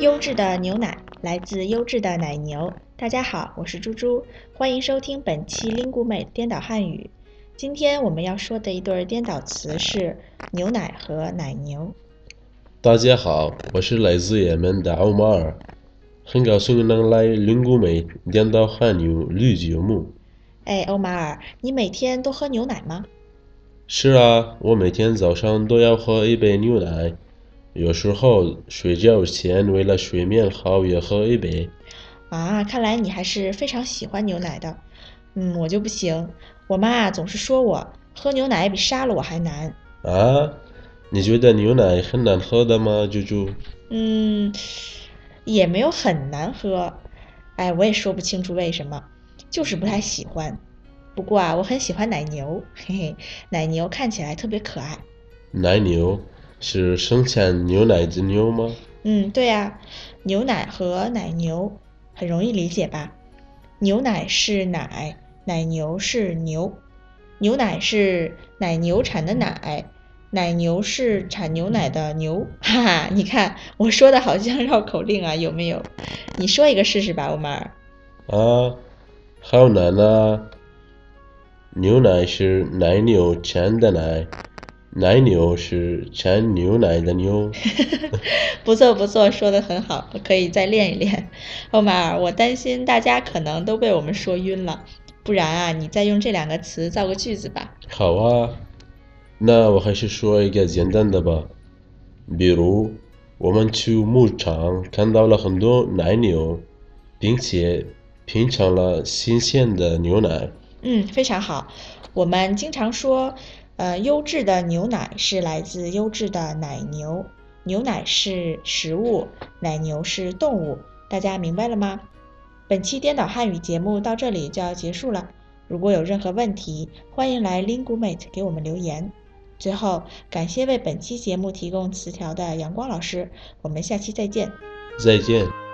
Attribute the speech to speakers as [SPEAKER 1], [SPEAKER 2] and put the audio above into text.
[SPEAKER 1] 优质的牛奶来自优质的奶牛。大家好，我是猪猪，欢迎收听本期 Linguemate 颠倒汉语。今天我们要说的一对颠倒词是牛奶和奶牛。
[SPEAKER 2] 大家好，我是来自也门的奥马尔，很高兴能来 Linguemate 颠倒汉语录节目。
[SPEAKER 1] 哎，欧马尔，你每天都喝牛奶吗？
[SPEAKER 2] 是啊，我每天早上都要喝一杯牛奶，有时候睡觉前为了睡眠好也喝一杯。
[SPEAKER 1] 啊，看来你还是非常喜欢牛奶的。嗯，我就不行，我妈啊总是说我喝牛奶比杀了我还难。
[SPEAKER 2] 啊，你觉得牛奶很难喝的吗，猪猪？
[SPEAKER 1] 嗯，也没有很难喝。哎，我也说不清楚为什么，就是不太喜欢。不过啊，我很喜欢奶牛，嘿嘿，奶牛看起来特别可爱。
[SPEAKER 2] 奶牛是生产牛奶之牛吗？
[SPEAKER 1] 嗯，对呀，牛奶和奶牛很容易理解吧？牛奶是奶，奶牛是牛，牛奶是奶牛产的奶，奶牛是产牛奶的牛。哈哈，你看我说的好像绕口令啊，有没有？你说一个试试吧，欧马尔。
[SPEAKER 2] 啊，好难啊！牛奶是奶牛产的奶，奶牛是产牛奶的牛。
[SPEAKER 1] 不错不错，说的很好，可以再练一练。欧马尔，我担心大家可能都被我们说晕了，不然啊，你再用这两个词造个句子吧。
[SPEAKER 2] 好啊，那我还是说一个简单的吧，比如我们去牧场看到了很多奶牛，并且品尝了新鲜的牛奶。
[SPEAKER 1] 嗯，非常好。我们经常说，呃，优质的牛奶是来自优质的奶牛。牛奶是食物，奶牛是动物。大家明白了吗？本期颠倒汉语节目到这里就要结束了。如果有任何问题，欢迎来 Lingumate 给我们留言。最后，感谢为本期节目提供词条的阳光老师。我们下期再见。
[SPEAKER 2] 再见。